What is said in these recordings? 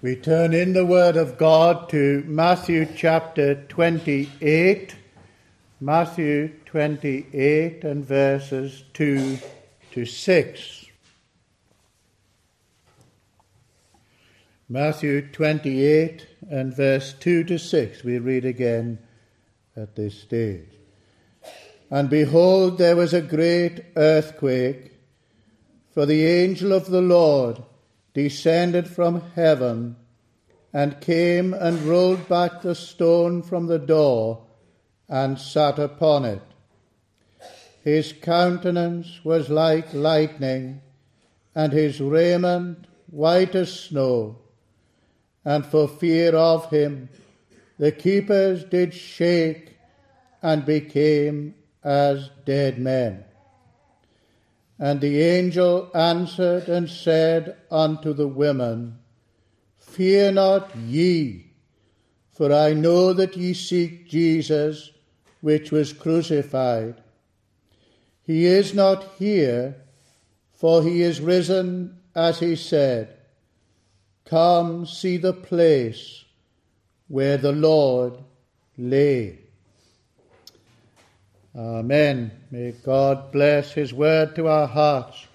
We turn in the Word of God to Matthew chapter 28, Matthew 28 and verses 2 to 6. Matthew 28 and verse 2 to 6, we read again at this stage. And behold, there was a great earthquake, for the angel of the Lord descended from heaven and came and rolled back the stone from the door and sat upon it. His countenance was like lightning, and his raiment white as snow. And for fear of him, the keepers did shake and became as dead men. And the angel answered and said unto the women, Fear not ye, for I know that ye seek Jesus, which was crucified. He is not here, for he is risen, as he said. Come see the place where the Lord lay. Amen. May God bless his word to our hearts.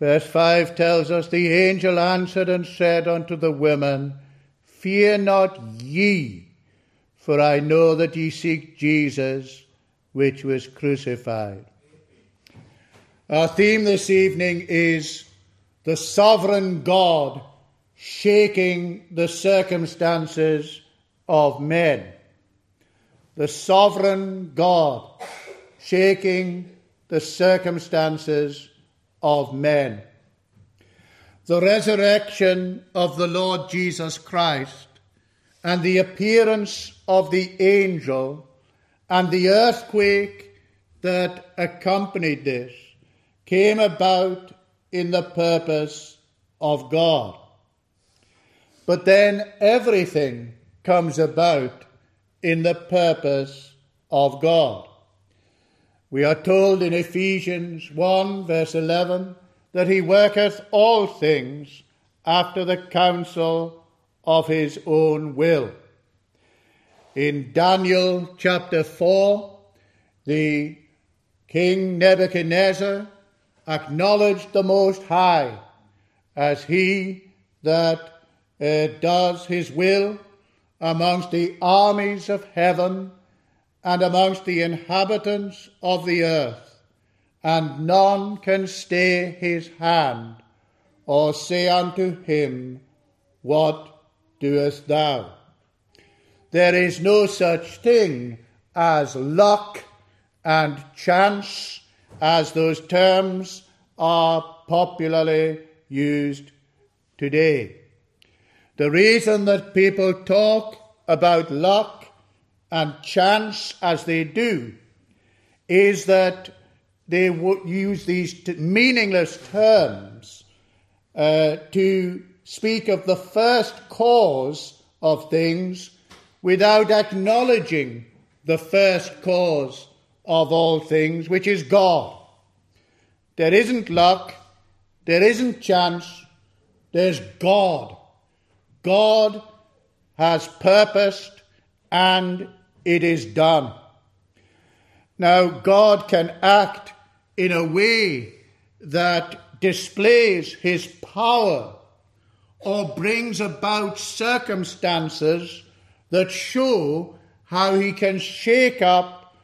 Verse 5 tells us the angel answered and said unto the women, Fear not ye, for I know that ye seek Jesus, which was crucified. Our theme this evening is the sovereign God shaking the circumstances of men the sovereign God shaking the circumstances of men. The resurrection of the Lord Jesus Christ and the appearance of the angel and the earthquake that accompanied this came about in the purpose of God. But then everything comes about in the purpose of God. We are told in Ephesians 1, verse 11, that he worketh all things after the counsel of his own will. In Daniel chapter 4, the King Nebuchadnezzar acknowledged the Most High as he that uh, does his will amongst the armies of heaven and amongst the inhabitants of the earth, and none can stay his hand or say unto him, What doest thou? There is no such thing as luck and chance as those terms are popularly used today. The reason that people talk about luck and chance as they do is that they would use these t- meaningless terms uh, to speak of the first cause of things without acknowledging the first cause of all things, which is God. There isn't luck, there isn't chance, there's God. God has purposed and it is done. Now, God can act in a way that displays his power or brings about circumstances that show how he can shake up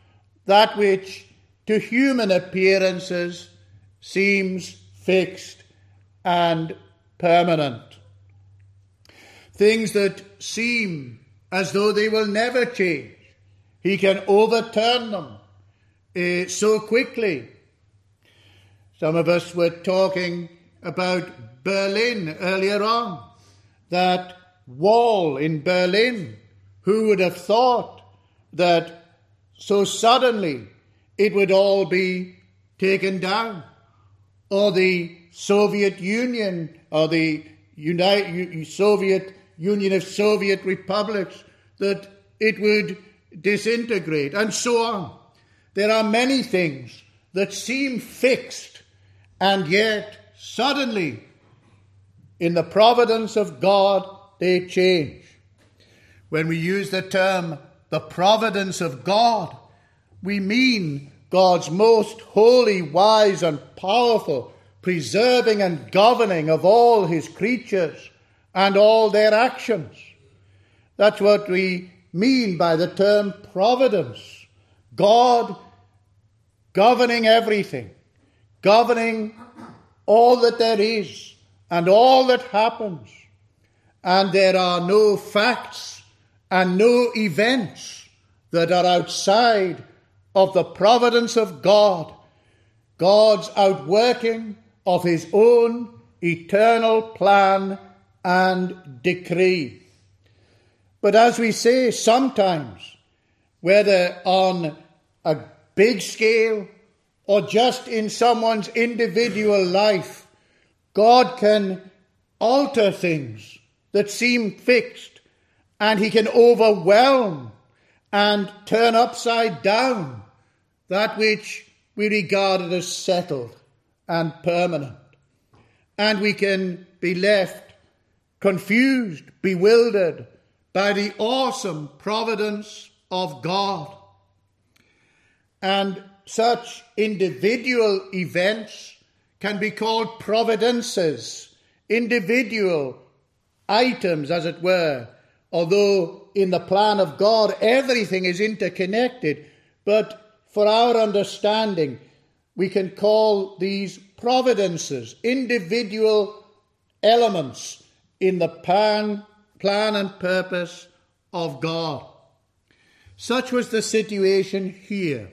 that which to human appearances seems fixed and permanent things that seem as though they will never change. He can overturn them uh, so quickly. Some of us were talking about Berlin earlier on, that wall in Berlin. Who would have thought that so suddenly it would all be taken down? Or the Soviet Union or the United, Soviet Union of Soviet Republics, that it would disintegrate, and so on. There are many things that seem fixed, and yet suddenly, in the providence of God, they change. When we use the term the providence of God, we mean God's most holy, wise, and powerful preserving and governing of all his creatures and all their actions. That's what we mean by the term providence. God governing everything, governing all that there is and all that happens. And there are no facts and no events that are outside of the providence of God, God's outworking of his own eternal plan and decree. But as we say, sometimes, whether on a big scale or just in someone's individual life, God can alter things that seem fixed and he can overwhelm and turn upside down that which we regarded as settled and permanent. And we can be left confused, bewildered by the awesome providence of God. And such individual events can be called providences, individual items, as it were, although in the plan of God everything is interconnected. But for our understanding, we can call these providences, individual elements in the plan, plan and purpose of God. Such was the situation here.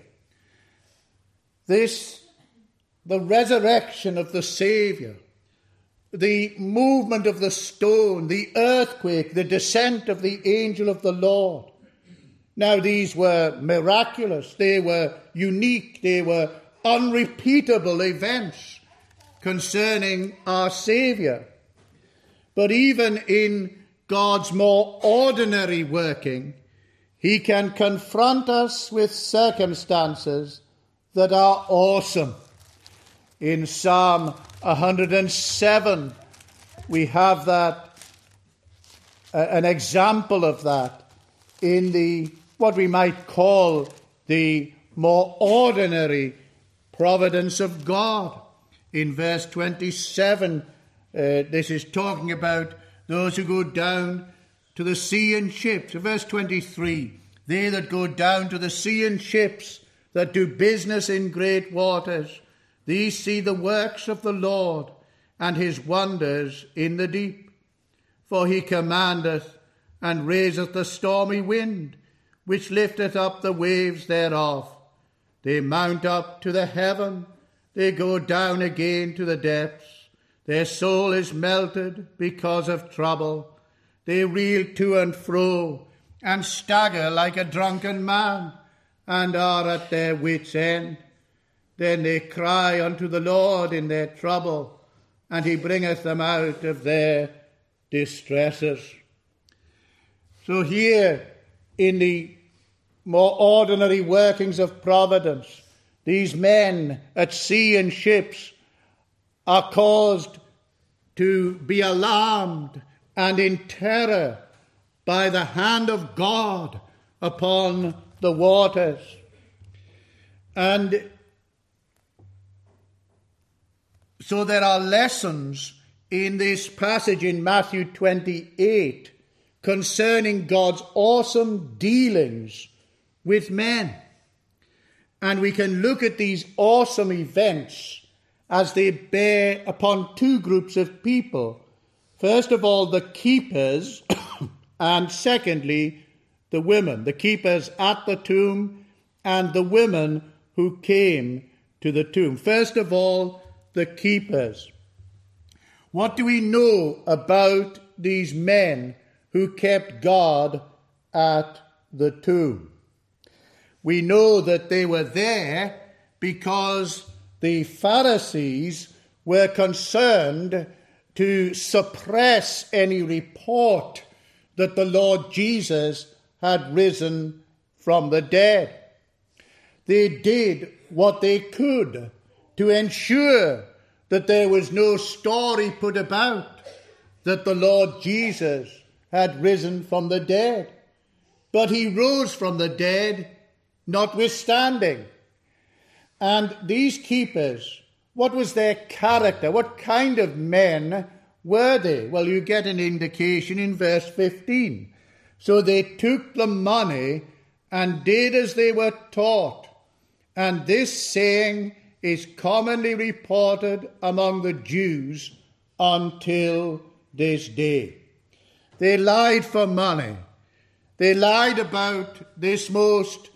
This, the resurrection of the Saviour, the movement of the stone, the earthquake, the descent of the angel of the Lord. Now, these were miraculous, they were unique, they were unrepeatable events concerning our Saviour. But even in God's more ordinary working, He can confront us with circumstances that are awesome. In Psalm 107, we have that, an example of that in the, what we might call the more ordinary providence of God. In verse 27, uh, this is talking about those who go down to the sea in ships. verse 23, they that go down to the sea in ships, that do business in great waters, these see the works of the Lord and his wonders in the deep. For he commandeth and raiseth the stormy wind, which lifteth up the waves thereof. They mount up to the heaven, they go down again to the depths. Their soul is melted because of trouble. They reel to and fro and stagger like a drunken man and are at their wits' end. Then they cry unto the Lord in their trouble, and he bringeth them out of their distresses. So here in the more ordinary workings of providence. These men at sea in ships are caused to be alarmed and in terror by the hand of God upon the waters. And so there are lessons in this passage in Matthew 28 concerning God's awesome dealings with men. And we can look at these awesome events as they bear upon two groups of people. First of all, the keepers, and secondly, the women, the keepers at the tomb and the women who came to the tomb. First of all, the keepers. What do we know about these men who kept guard at the tomb? We know that they were there because the Pharisees were concerned to suppress any report that the Lord Jesus had risen from the dead. They did what they could to ensure that there was no story put about that the Lord Jesus had risen from the dead. But he rose from the dead, notwithstanding. And these keepers, what was their character? What kind of men were they? Well, you get an indication in verse 15. So they took the money and did as they were taught. And this saying is commonly reported among the Jews until this day. They lied for money. They lied about this most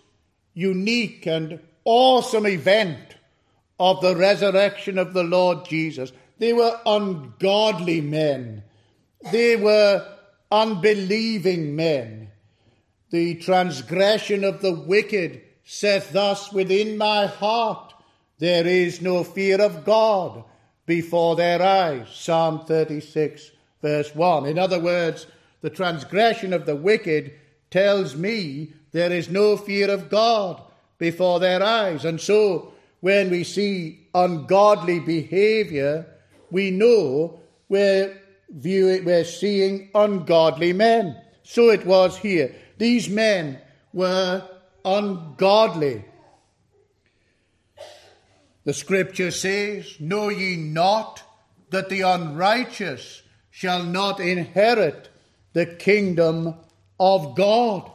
unique and awesome event of the resurrection of the Lord Jesus. They were ungodly men. They were unbelieving men. The transgression of the wicked saith thus within my heart, there is no fear of God before their eyes. Psalm 36, verse 1. In other words, the transgression of the wicked tells me there is no fear of God before their eyes. And so, when we see ungodly behavior, we know we're, viewing, we're seeing ungodly men. So it was here. These men were ungodly. The scripture says, Know ye not that the unrighteous shall not inherit the kingdom of God?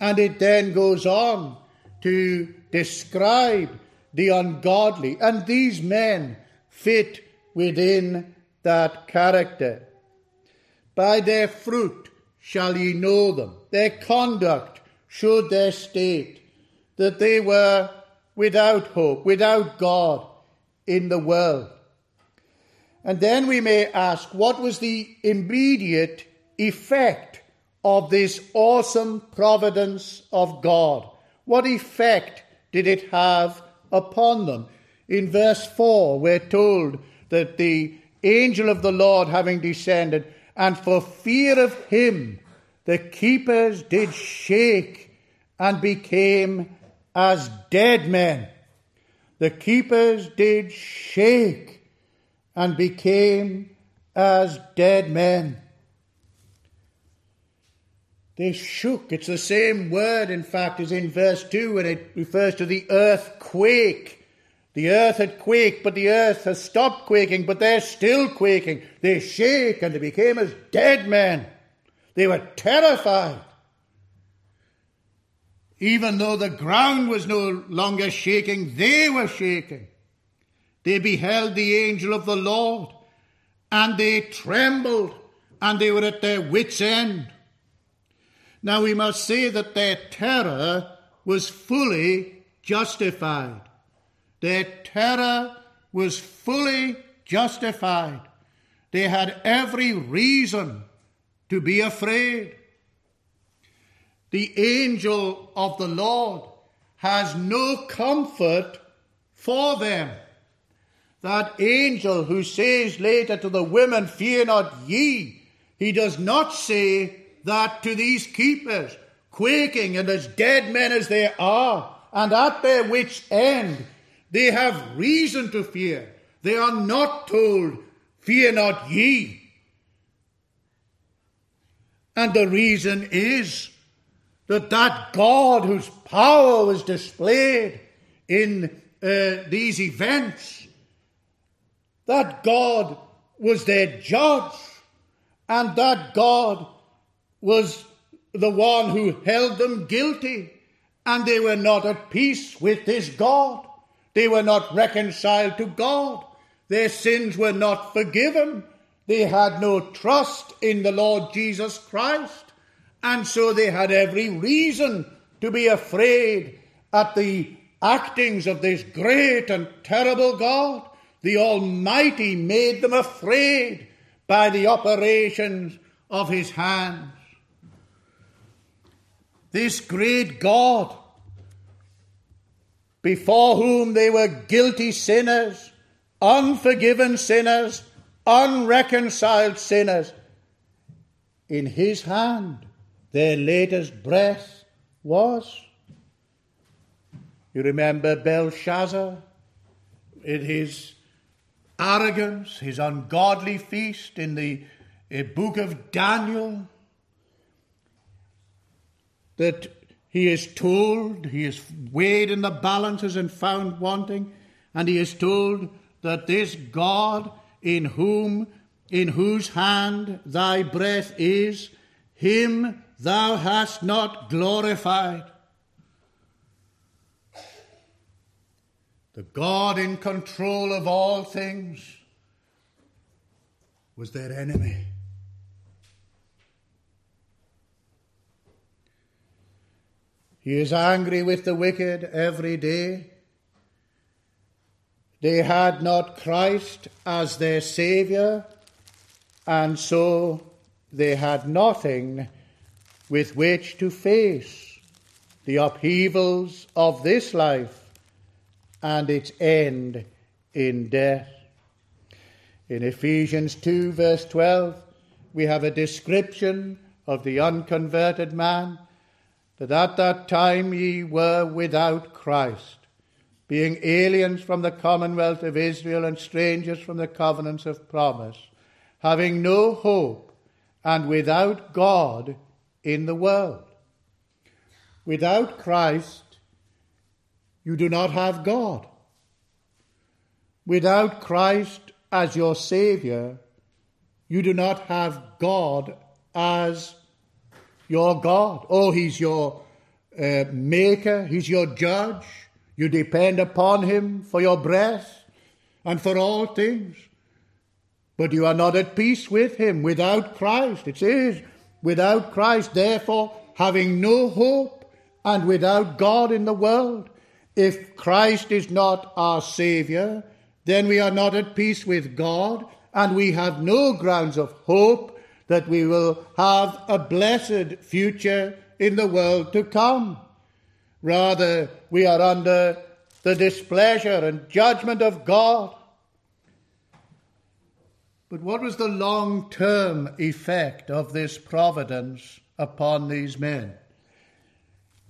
And it then goes on to describe the ungodly. And these men fit within that character. By their fruit shall ye know them. Their conduct showed their state, that they were without hope, without God in the world. And then we may ask, what was the immediate effect of this awesome providence of God? What effect did it have upon them? In verse 4, we're told that the angel of the Lord having descended, and for fear of him, the keepers did shake and became as dead men. The keepers did shake and became as dead men. They shook. It's the same word, in fact, as in verse 2 when it refers to the earthquake. The earth had quaked, but the earth has stopped quaking, but they're still quaking. They shake and they became as dead men. They were terrified. Even though the ground was no longer shaking, they were shaking. They beheld the angel of the Lord, and they trembled, and they were at their wits' end. Now we must say that their terror was fully justified. Their terror was fully justified. They had every reason to be afraid. The angel of the Lord has no comfort for them. That angel who says later to the women, Fear not ye, he does not say that to these keepers, quaking and as dead men as they are, and at their wits' end, they have reason to fear. They are not told, Fear not ye. And the reason is that that God whose power was displayed in uh, these events, that God was their judge, and that God was the one who held them guilty, and they were not at peace with this God. They were not reconciled to God. Their sins were not forgiven. They had no trust in the Lord Jesus Christ. And so they had every reason to be afraid at the actings of this great and terrible God. The Almighty made them afraid by the operations of His hands. This great God, before whom they were guilty sinners, unforgiven sinners, unreconciled sinners, in His hand their latest breath was. You remember Belshazzar in his arrogance, his ungodly feast in the eh, book of Daniel. That he is told, he is weighed in the balances and found wanting, and he is told that this God in whom, in whose hand thy breath is, him thou hast not glorified. The God in control of all things was their enemy. He is angry with the wicked every day. They had not Christ as their Saviour, and so they had nothing with which to face the upheavals of this life and its end in death. In Ephesians 2, verse 12, we have a description of the unconverted man that at that time ye were without Christ, being aliens from the commonwealth of Israel and strangers from the covenants of promise, having no hope and without God in the world. Without Christ, you do not have God. Without Christ as your Saviour, you do not have God as your God. Oh, He's your uh, Maker, He's your Judge. You depend upon Him for your breath and for all things. But you are not at peace with Him without Christ. It says, without Christ, therefore, having no hope and without God in the world. If Christ is not our Saviour, then we are not at peace with God and we have no grounds of hope that we will have a blessed future in the world to come. Rather, we are under the displeasure and judgment of God. But what was the long term effect of this providence upon these men?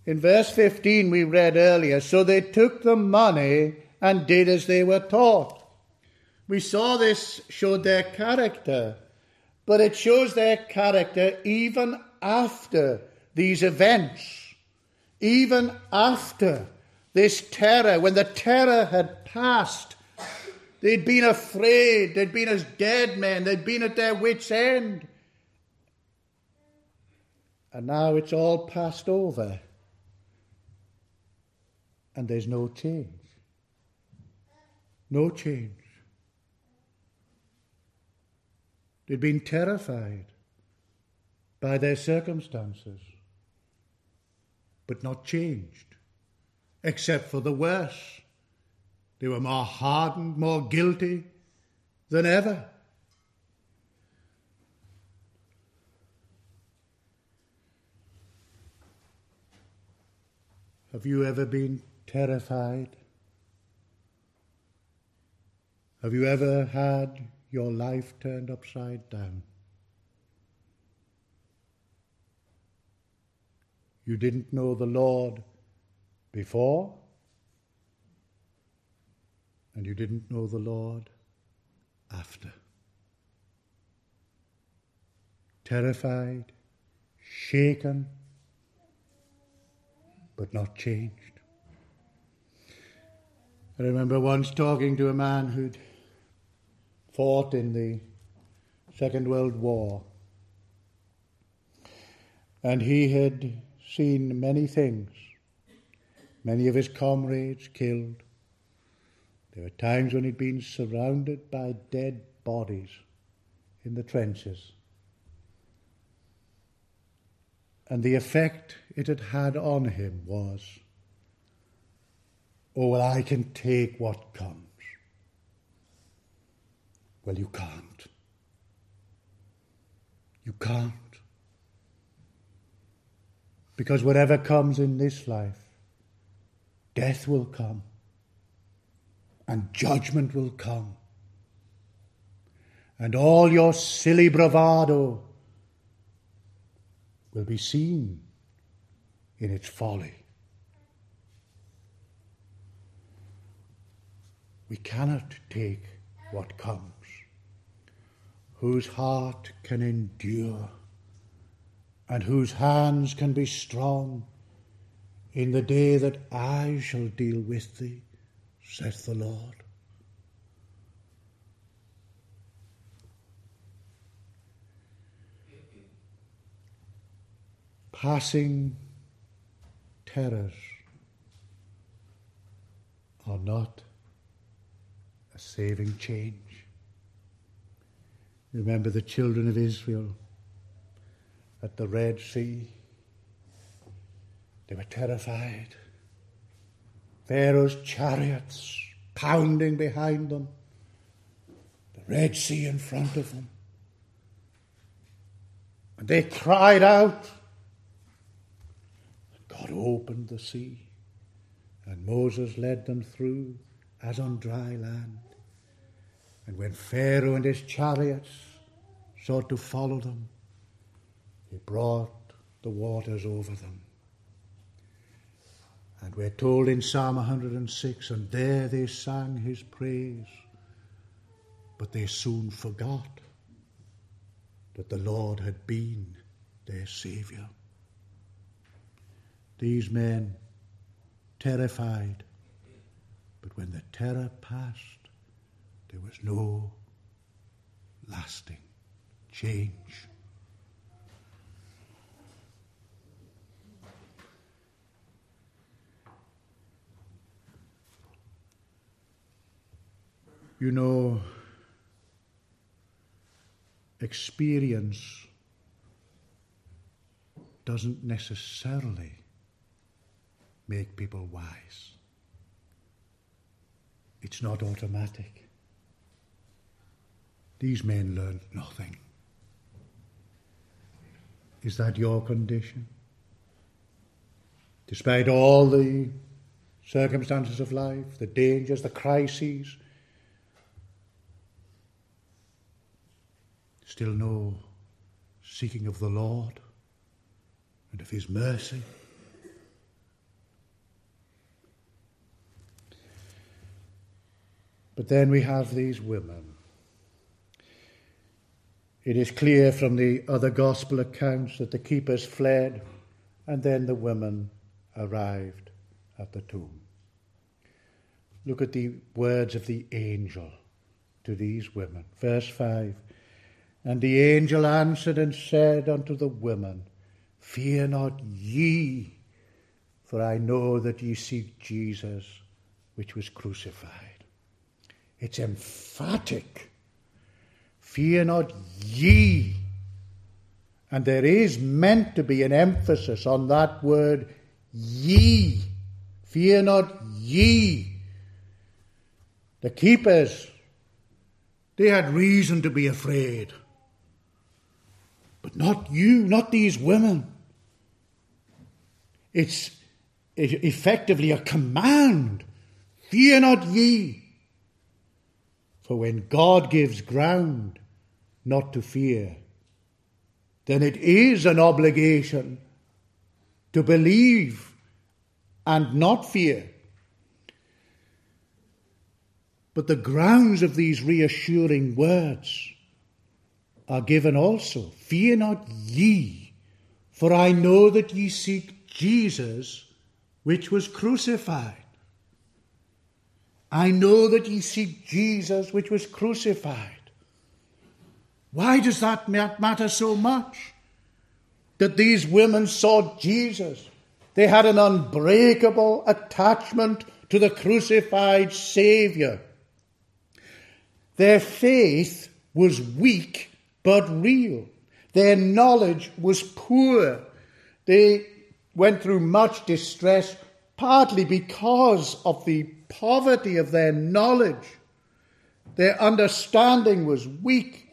In verse 15, we read earlier, so they took the money and did as they were taught. We saw this showed their character but it shows their character even after these events, even after this terror, when the terror had passed. They'd been afraid, they'd been as dead men, they'd been at their wits' end. And now it's all passed over. And there's no change. No change. They'd been terrified by their circumstances, but not changed, except for the worse. They were more hardened, more guilty than ever. Have you ever been terrified? Have you ever had your life turned upside down. You didn't know the Lord before, and you didn't know the Lord after. Terrified, shaken, but not changed. I remember once talking to a man who'd fought in the Second World War. And he had seen many things, many of his comrades killed. There were times when he'd been surrounded by dead bodies in the trenches. And the effect it had had on him was, oh, well, I can take what comes. Well, you can't. You can't. Because whatever comes in this life, death will come and judgment will come. And all your silly bravado will be seen in its folly. We cannot take what comes whose heart can endure and whose hands can be strong in the day that I shall deal with thee, saith the Lord. Passing terrors are not a saving change. Remember the children of Israel at the Red Sea. They were terrified. Pharaoh's chariots pounding behind them, the Red Sea in front of them. And they cried out. God opened the sea, and Moses led them through as on dry land. And when Pharaoh and his chariots sought to follow them, he brought the waters over them. And we're told in Psalm 106, and there they sang his praise, but they soon forgot that the Lord had been their Saviour. These men, terrified, but when the terror passed, there was no lasting change. You know, experience doesn't necessarily make people wise. It's not automatic. These men learned nothing. Is that your condition? Despite all the circumstances of life, the dangers, the crises, still no seeking of the Lord and of His mercy. But then we have these women. It is clear from the other gospel accounts that the keepers fled and then the women arrived at the tomb. Look at the words of the angel to these women. Verse 5 and the angel answered and said unto the women, Fear not ye, for I know that ye seek Jesus, which was crucified. It's emphatic. Fear not ye. And there is meant to be an emphasis on that word ye. Fear not ye. The keepers, they had reason to be afraid. But not you, not these women. It's effectively a command. Fear not ye. For when God gives ground not to fear, then it is an obligation to believe and not fear. But the grounds of these reassuring words are given also. Fear not ye, for I know that ye seek Jesus, which was crucified. I know that ye seek Jesus, which was crucified. Why does that matter so much? That these women sought Jesus. They had an unbreakable attachment to the crucified Saviour. Their faith was weak but real. Their knowledge was poor. They went through much distress, partly because of the poverty of their knowledge. Their understanding was weak,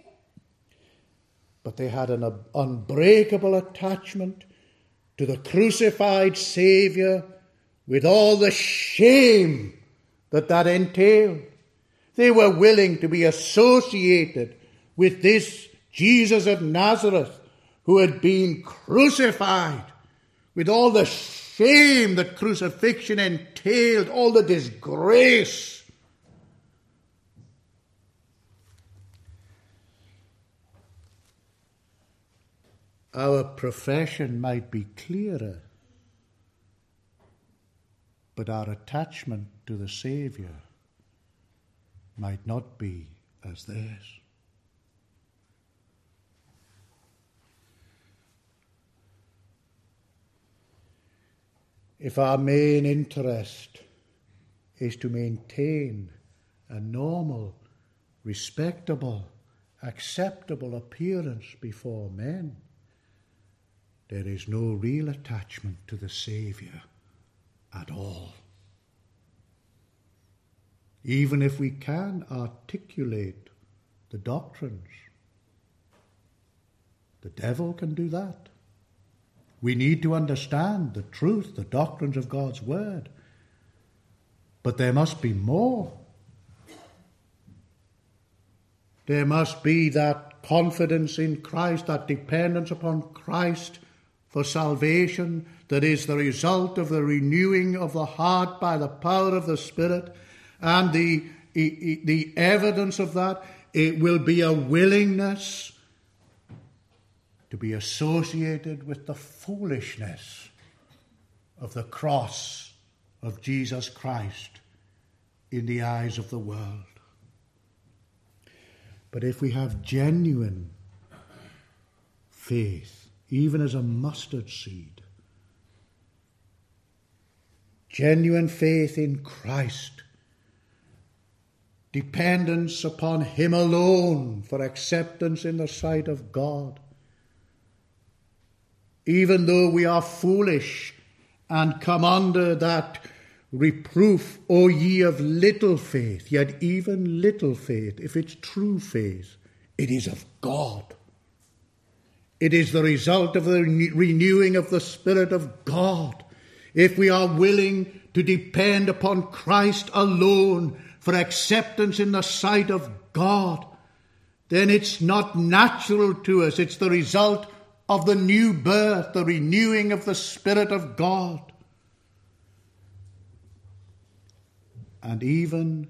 but they had an unbreakable attachment to the crucified Saviour with all the shame that that entailed. They were willing to be associated with this Jesus of Nazareth, who had been crucified with all the shame that crucifixion entailed, all the disgrace. our profession might be clearer, but our attachment to the Saviour might not be as theirs. If our main interest is to maintain a normal, respectable, acceptable appearance before men, there is no real attachment to the Saviour at all. Even if we can articulate the doctrines, the devil can do that. We need to understand the truth, the doctrines of God's Word. But there must be more. There must be that confidence in Christ, that dependence upon Christ for salvation that is the result of the renewing of the heart by the power of the Spirit. And the, the evidence of that, it will be a willingness to be associated with the foolishness of the cross of Jesus Christ in the eyes of the world. But if we have genuine faith, even as a mustard seed, genuine faith in Christ, dependence upon Him alone for acceptance in the sight of God, even though we are foolish and come under that reproof, O ye of little faith, yet even little faith, if it's true faith, it is of God. It is the result of the renewing of the Spirit of God. If we are willing to depend upon Christ alone for acceptance in the sight of God, then it's not natural to us. It's the result of the new birth, the renewing of the Spirit of God. and even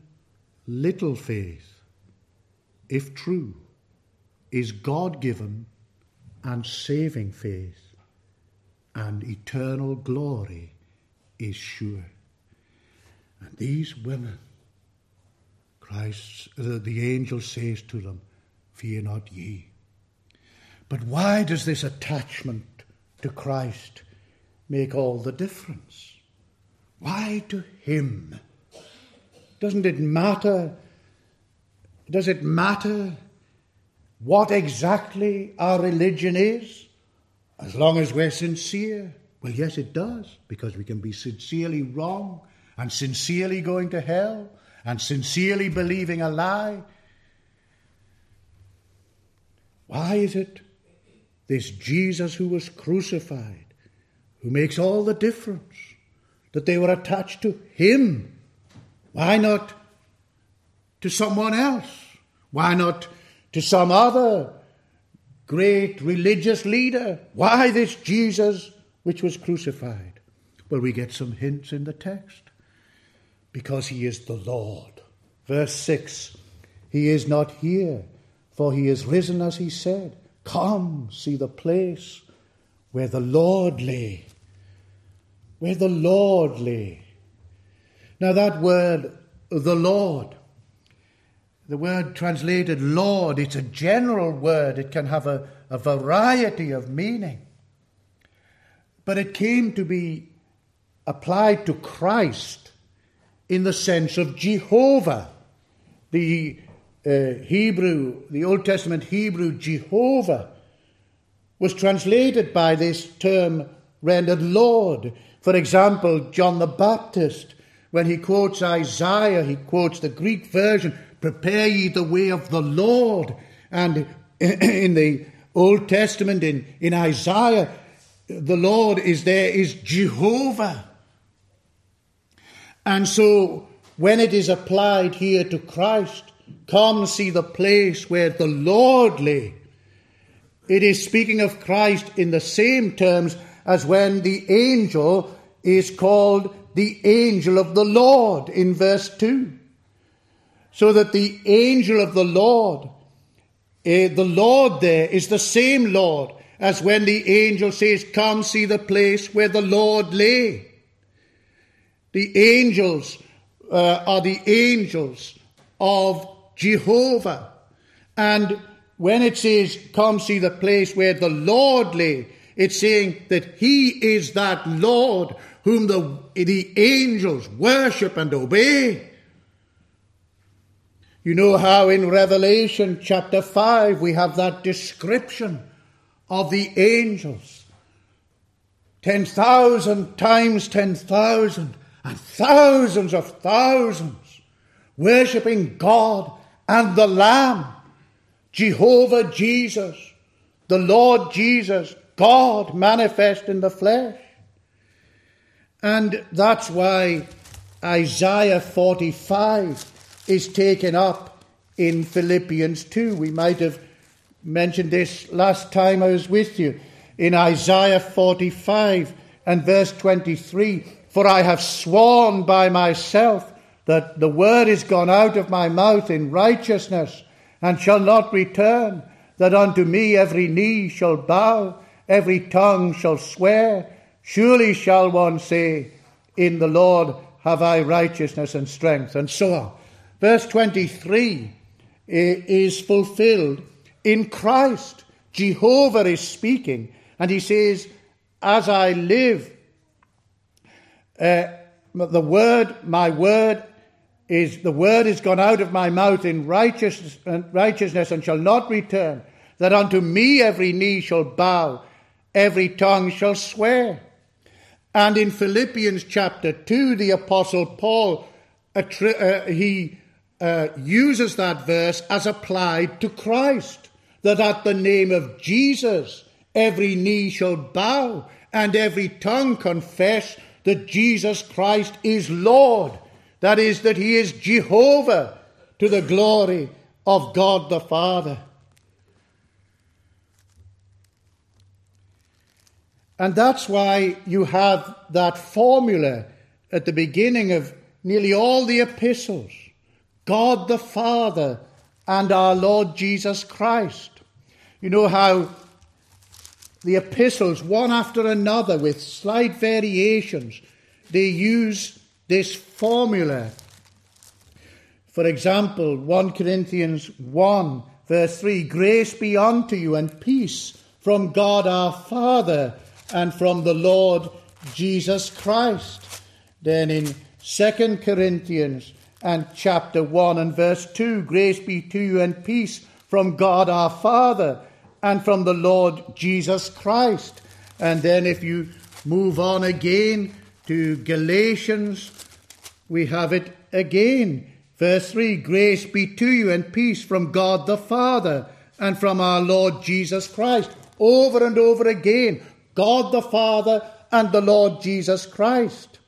little faith, if true, is God given and saving faith, and eternal glory is sure. And these women, Christ, uh, the angel says to them, Fear not ye. But why does this attachment to Christ make all the difference? Why to Him? Doesn't it matter? Does it matter what exactly our religion is? As long as we're sincere. Well, yes, it does, because we can be sincerely wrong and sincerely going to hell and sincerely believing a lie. Why is it this Jesus who was crucified, who makes all the difference, that they were attached to Him why not to someone else? Why not to some other great religious leader? Why this Jesus which was crucified? Well, we get some hints in the text. Because he is the Lord. Verse 6 He is not here, for he is risen as he said. Come, see the place where the Lord lay. Where the Lord lay. Now, that word, the Lord, the word translated Lord, it's a general word. It can have a, a variety of meaning. But it came to be applied to Christ in the sense of Jehovah. The uh, Hebrew, the Old Testament Hebrew Jehovah, was translated by this term rendered Lord. For example, John the Baptist when he quotes Isaiah, he quotes the Greek version, prepare ye the way of the Lord. And in the Old Testament, in, in Isaiah, the Lord is there, is Jehovah. And so when it is applied here to Christ, come see the place where the Lord lay. It is speaking of Christ in the same terms as when the angel is called the angel of the Lord in verse 2. So that the angel of the Lord, uh, the Lord there is the same Lord as when the angel says, Come see the place where the Lord lay. The angels uh, are the angels of Jehovah. And when it says, Come see the place where the Lord lay, it's saying that He is that Lord whom the, the angels worship and obey. You know how in Revelation chapter 5 we have that description of the angels. 10,000 times 10,000 and thousands of thousands worshipping God and the Lamb, Jehovah Jesus, the Lord Jesus, God manifest in the flesh. And that's why Isaiah 45 is taken up in Philippians 2. We might have mentioned this last time I was with you in Isaiah 45 and verse 23 For I have sworn by myself that the word is gone out of my mouth in righteousness and shall not return, that unto me every knee shall bow, every tongue shall swear. Surely shall one say, In the Lord have I righteousness and strength, and so on. Verse 23 is fulfilled in Christ. Jehovah is speaking, and he says, As I live, uh, the word, my word, is the word is gone out of my mouth in righteousness, righteousness and shall not return, that unto me every knee shall bow, every tongue shall swear. And in Philippians chapter 2, the Apostle Paul, uh, he uh, uses that verse as applied to Christ, that at the name of Jesus every knee shall bow and every tongue confess that Jesus Christ is Lord. That is, that he is Jehovah to the glory of God the Father. And that's why you have that formula at the beginning of nearly all the epistles God the Father, and our Lord Jesus Christ. You know how the epistles, one after another, with slight variations, they use this formula. For example, 1 Corinthians 1, verse 3 Grace be unto you and peace from God our Father and from the Lord Jesus Christ. Then in 2 Corinthians and chapter 1 and verse 2 Grace be to you and peace from God our Father and from the Lord Jesus Christ. And then if you move on again to Galatians, we have it again. Verse 3 Grace be to you and peace from God the Father and from our Lord Jesus Christ. Over and over again, God the Father and the Lord Jesus Christ.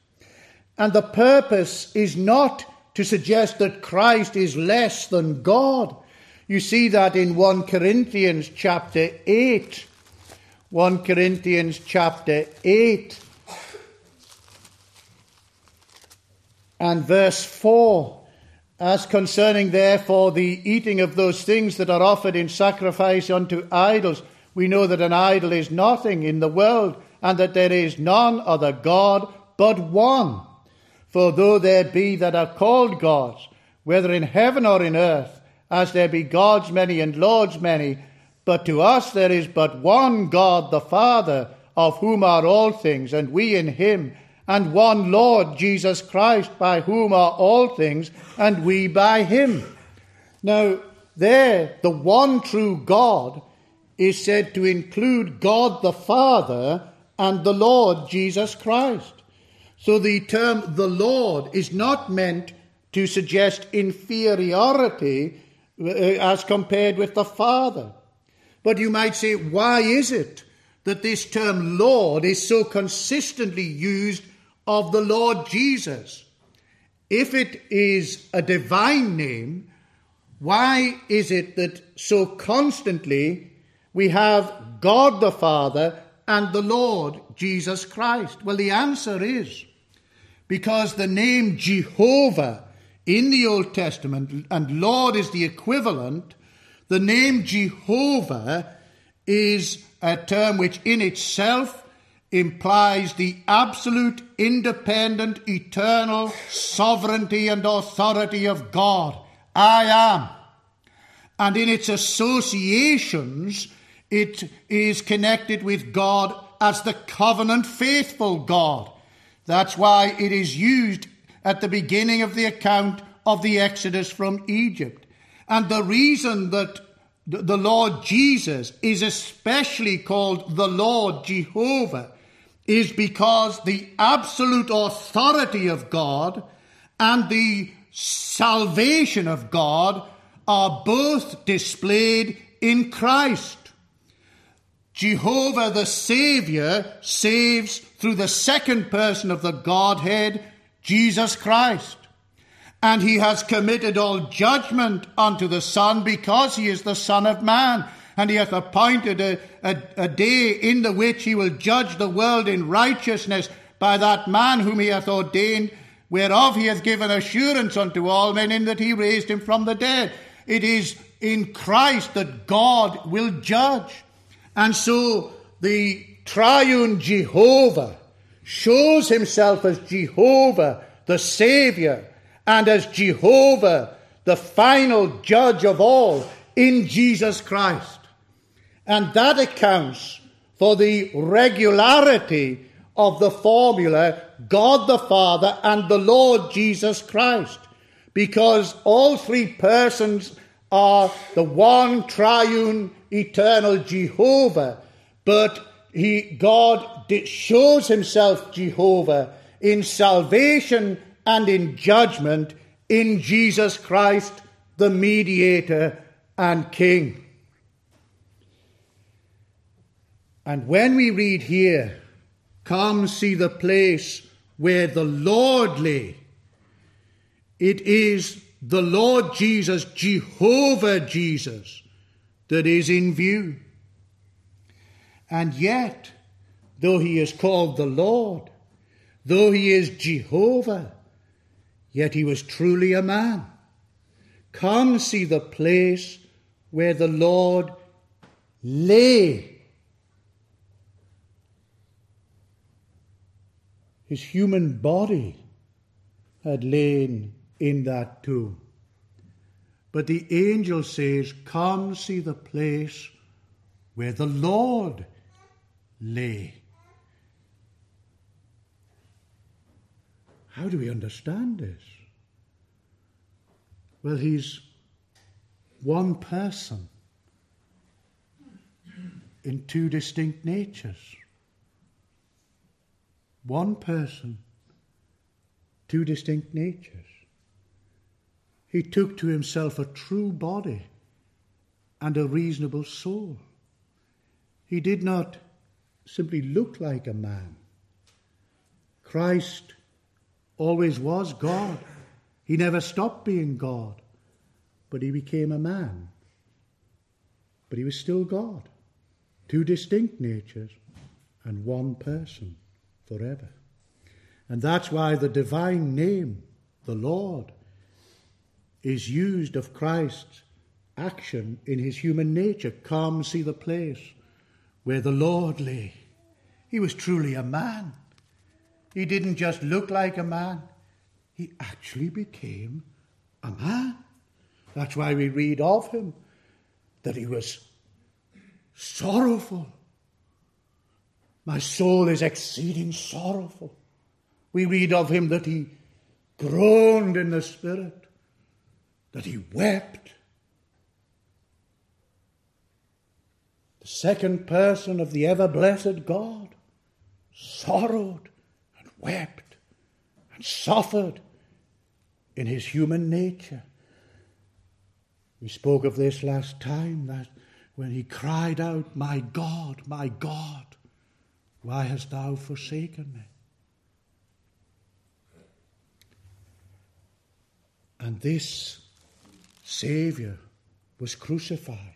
And the purpose is not to suggest that Christ is less than God. You see that in 1 Corinthians chapter 8. 1 Corinthians chapter 8 and verse 4. As concerning, therefore, the eating of those things that are offered in sacrifice unto idols, we know that an idol is nothing in the world, and that there is none other God but one. For though there be that are called gods, whether in heaven or in earth, as there be gods many and lords many, but to us there is but one God, the Father, of whom are all things, and we in him, and one Lord, Jesus Christ, by whom are all things, and we by him. Now, there, the one true God is said to include God the Father and the Lord Jesus Christ. So the term the Lord is not meant to suggest inferiority uh, as compared with the Father. But you might say, why is it that this term Lord is so consistently used of the Lord Jesus? If it is a divine name, why is it that so constantly we have God the Father and the Lord Jesus Christ? Well, the answer is because the name Jehovah in the Old Testament, and Lord is the equivalent, the name Jehovah is a term which in itself implies the absolute, independent, eternal sovereignty and authority of God. I am. And in its associations, it is connected with God as the covenant faithful God. That's why it is used at the beginning of the account of the Exodus from Egypt. And the reason that the Lord Jesus is especially called the Lord Jehovah is because the absolute authority of God and the salvation of God are both displayed in Christ. Jehovah the Saviour saves through the second person of the Godhead, Jesus Christ. And he has committed all judgment unto the Son because he is the Son of Man. And he hath appointed a, a, a day in the which he will judge the world in righteousness by that man whom he hath ordained, whereof he hath given assurance unto all men in that he raised him from the dead. It is in Christ that God will judge. And so the triune Jehovah shows himself as Jehovah, the Saviour, and as Jehovah, the final judge of all, in Jesus Christ. And that accounts for the regularity of the formula God the Father and the Lord Jesus Christ, because all three persons are the one triune eternal Jehovah, but he, God shows himself Jehovah in salvation and in judgment in Jesus Christ, the mediator and king. And when we read here, come see the place where the Lord lay, it is the Lord Jesus, Jehovah Jesus, that is in view. And yet, though he is called the Lord, though he is Jehovah, yet he was truly a man. Come see the place where the Lord lay. His human body had lain in that tomb. But the angel says, Come see the place where the Lord lay. How do we understand this? Well, he's one person in two distinct natures. One person, two distinct natures. He took to himself a true body and a reasonable soul. He did not simply look like a man. Christ always was God. He never stopped being God, but he became a man. But he was still God. Two distinct natures and one person forever. And that's why the divine name, the Lord, is used of Christ's action in his human nature. Come see the place where the Lord lay. He was truly a man. He didn't just look like a man, he actually became a man. That's why we read of him that he was sorrowful. My soul is exceeding sorrowful. We read of him that he groaned in the spirit that he wept. The second person of the ever blessed God sorrowed and wept and suffered in his human nature. We spoke of this last time that when he cried out, My God, my God, why hast thou forsaken me? And this Saviour was crucified.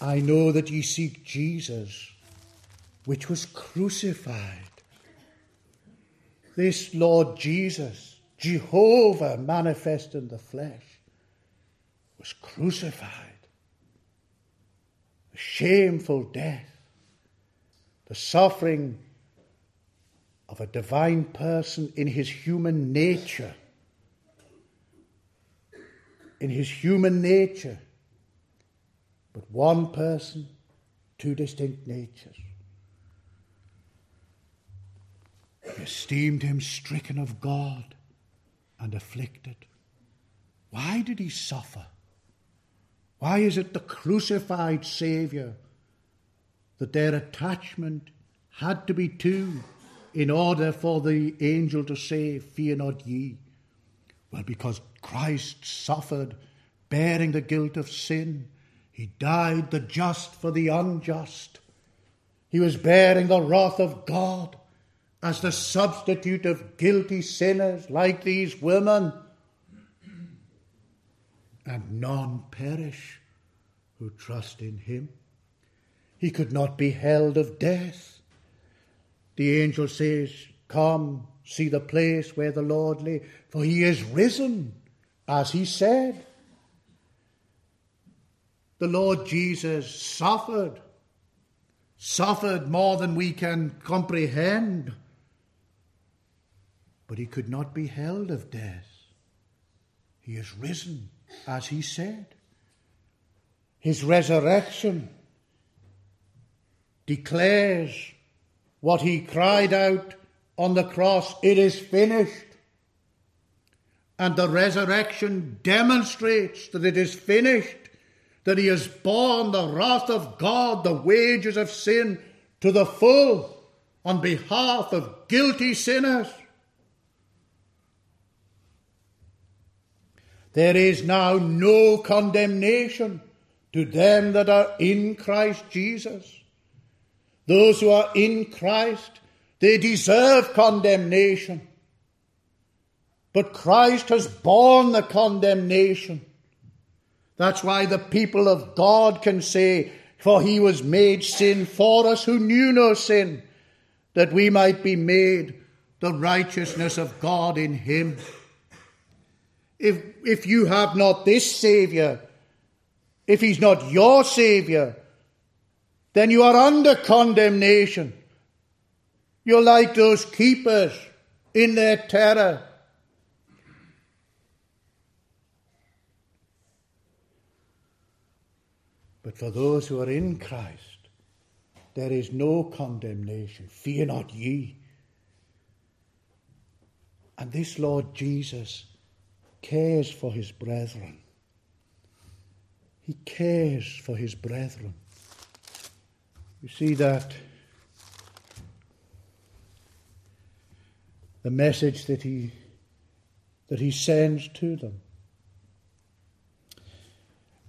I know that ye seek Jesus, which was crucified. This Lord Jesus, Jehovah manifest in the flesh, was crucified. a shameful death, the suffering of a divine person in his human nature. In his human nature, but one person, two distinct natures. He esteemed him stricken of God and afflicted. Why did he suffer? Why is it the crucified Saviour that their attachment had to be two in order for the angel to say, Fear not ye? Well, because Christ suffered, bearing the guilt of sin. He died the just for the unjust. He was bearing the wrath of God as the substitute of guilty sinners like these women and none perish who trust in him. He could not be held of death. The angel says, Come, see the place where the Lord lay, for he is risen, as he said. The Lord Jesus suffered, suffered more than we can comprehend, but he could not be held of death. He is risen as he said. His resurrection declares what he cried out on the cross it is finished. And the resurrection demonstrates that it is finished, that he has borne the wrath of God, the wages of sin, to the full on behalf of guilty sinners. There is now no condemnation to them that are in Christ Jesus. Those who are in Christ, they deserve condemnation. But Christ has borne the condemnation. That's why the people of God can say, For he was made sin for us who knew no sin, that we might be made the righteousness of God in him if, if you have not this Saviour, if He's not your Saviour, then you are under condemnation. You're like those keepers in their terror. But for those who are in Christ, there is no condemnation. Fear not ye. And this Lord Jesus cares for his brethren. He cares for his brethren. You see that the message that he that he sends to them.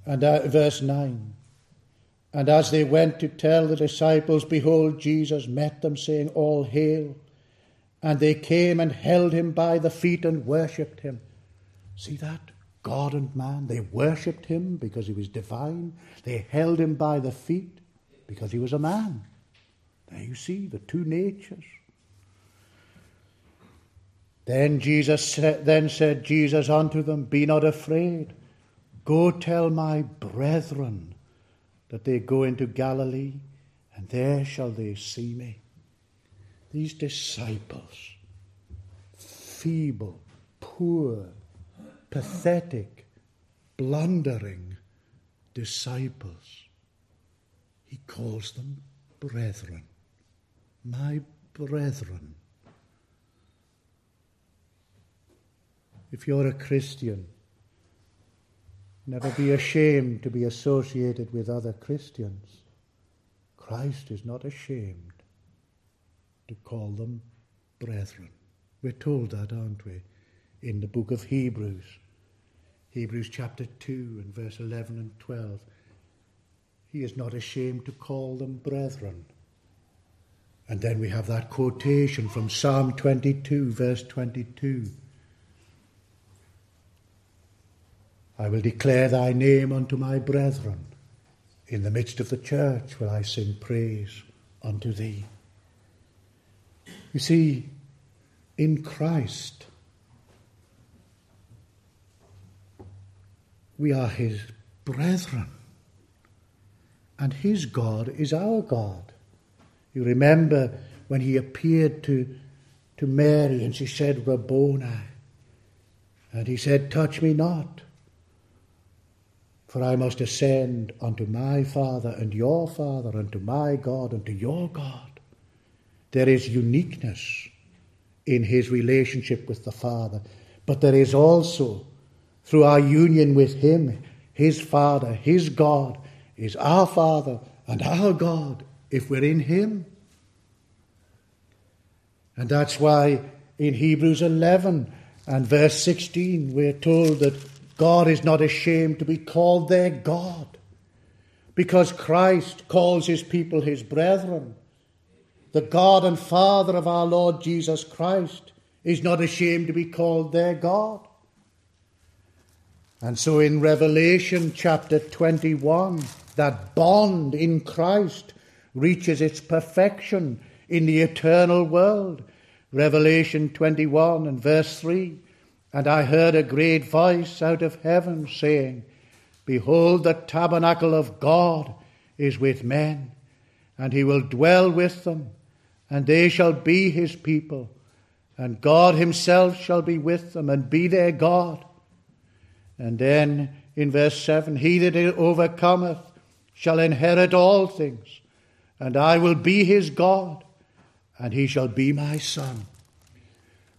And uh, verse 9 And as they went to tell the disciples, behold, Jesus met them, saying, All hail. And they came and held him by the feet and worshipped him. See that? God and man. They worshipped him because he was divine. They held him by the feet because he was a man. There you see the two natures. Then Jesus then said Jesus unto them, Be not afraid. Go tell my brethren that they go into Galilee, and there shall they see me. These disciples, feeble, poor, pathetic, blundering disciples. He calls them brethren. My brethren. If you're a Christian, never be ashamed to be associated with other Christians. Christ is not ashamed to call them brethren. We're told that, aren't we, in the book of Hebrews? Hebrews chapter 2 and verse 11 and 12. He is not ashamed to call them brethren. And then we have that quotation from Psalm 22, verse 22. I will declare thy name unto my brethren. In the midst of the church will I sing praise unto thee. You see, in Christ, We are his brethren. And his God is our God. You remember when he appeared to, to Mary and she said, Rabboni. And he said, Touch me not, for I must ascend unto my Father and your Father, unto my God and to your God. There is uniqueness in his relationship with the Father, but there is also, through our union with him, his Father, his God, is our Father and our God if we're in him. And that's why in Hebrews 11 and verse 16 we're told that God is not ashamed to be called their God because Christ calls his people his brethren. The God and Father of our Lord Jesus Christ is not ashamed to be called their God. And so in Revelation chapter 21, that bond in Christ reaches its perfection in the eternal world. Revelation 21 and verse 3 And I heard a great voice out of heaven saying, Behold, the tabernacle of God is with men, and he will dwell with them, and they shall be his people, and God himself shall be with them and be their God. And then in verse 7 He that overcometh shall inherit all things, and I will be his God, and he shall be my son.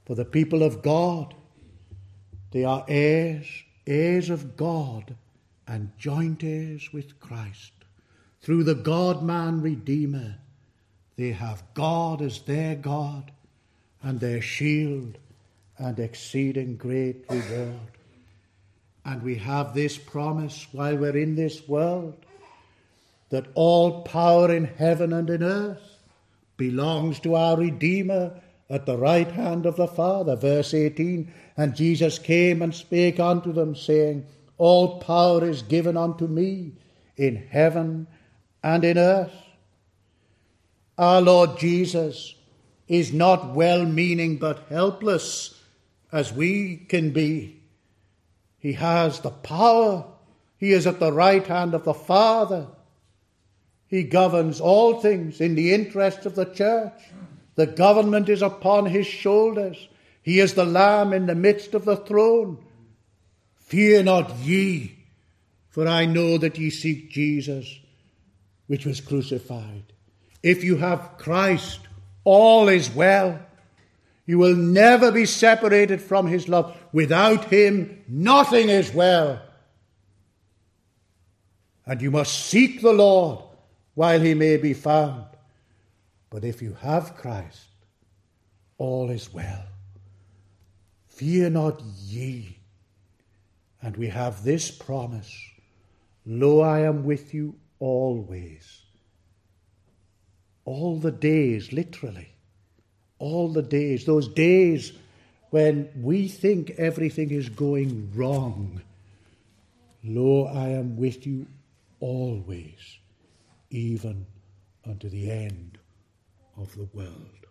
For the people of God, they are heirs, heirs of God, and joint heirs with Christ. Through the God man Redeemer, they have God as their God, and their shield, and exceeding great reward. And we have this promise while we're in this world that all power in heaven and in earth belongs to our Redeemer at the right hand of the Father. Verse 18 And Jesus came and spake unto them, saying, All power is given unto me in heaven and in earth. Our Lord Jesus is not well meaning but helpless as we can be. He has the power. He is at the right hand of the Father. He governs all things in the interest of the church. The government is upon his shoulders. He is the Lamb in the midst of the throne. Fear not ye, for I know that ye seek Jesus, which was crucified. If you have Christ, all is well. You will never be separated from his love. Without him, nothing is well. And you must seek the Lord while he may be found. But if you have Christ, all is well. Fear not ye. And we have this promise Lo, I am with you always. All the days, literally. All the days. Those days when we think everything is going wrong. Lo, I am with you always even unto the end of the world.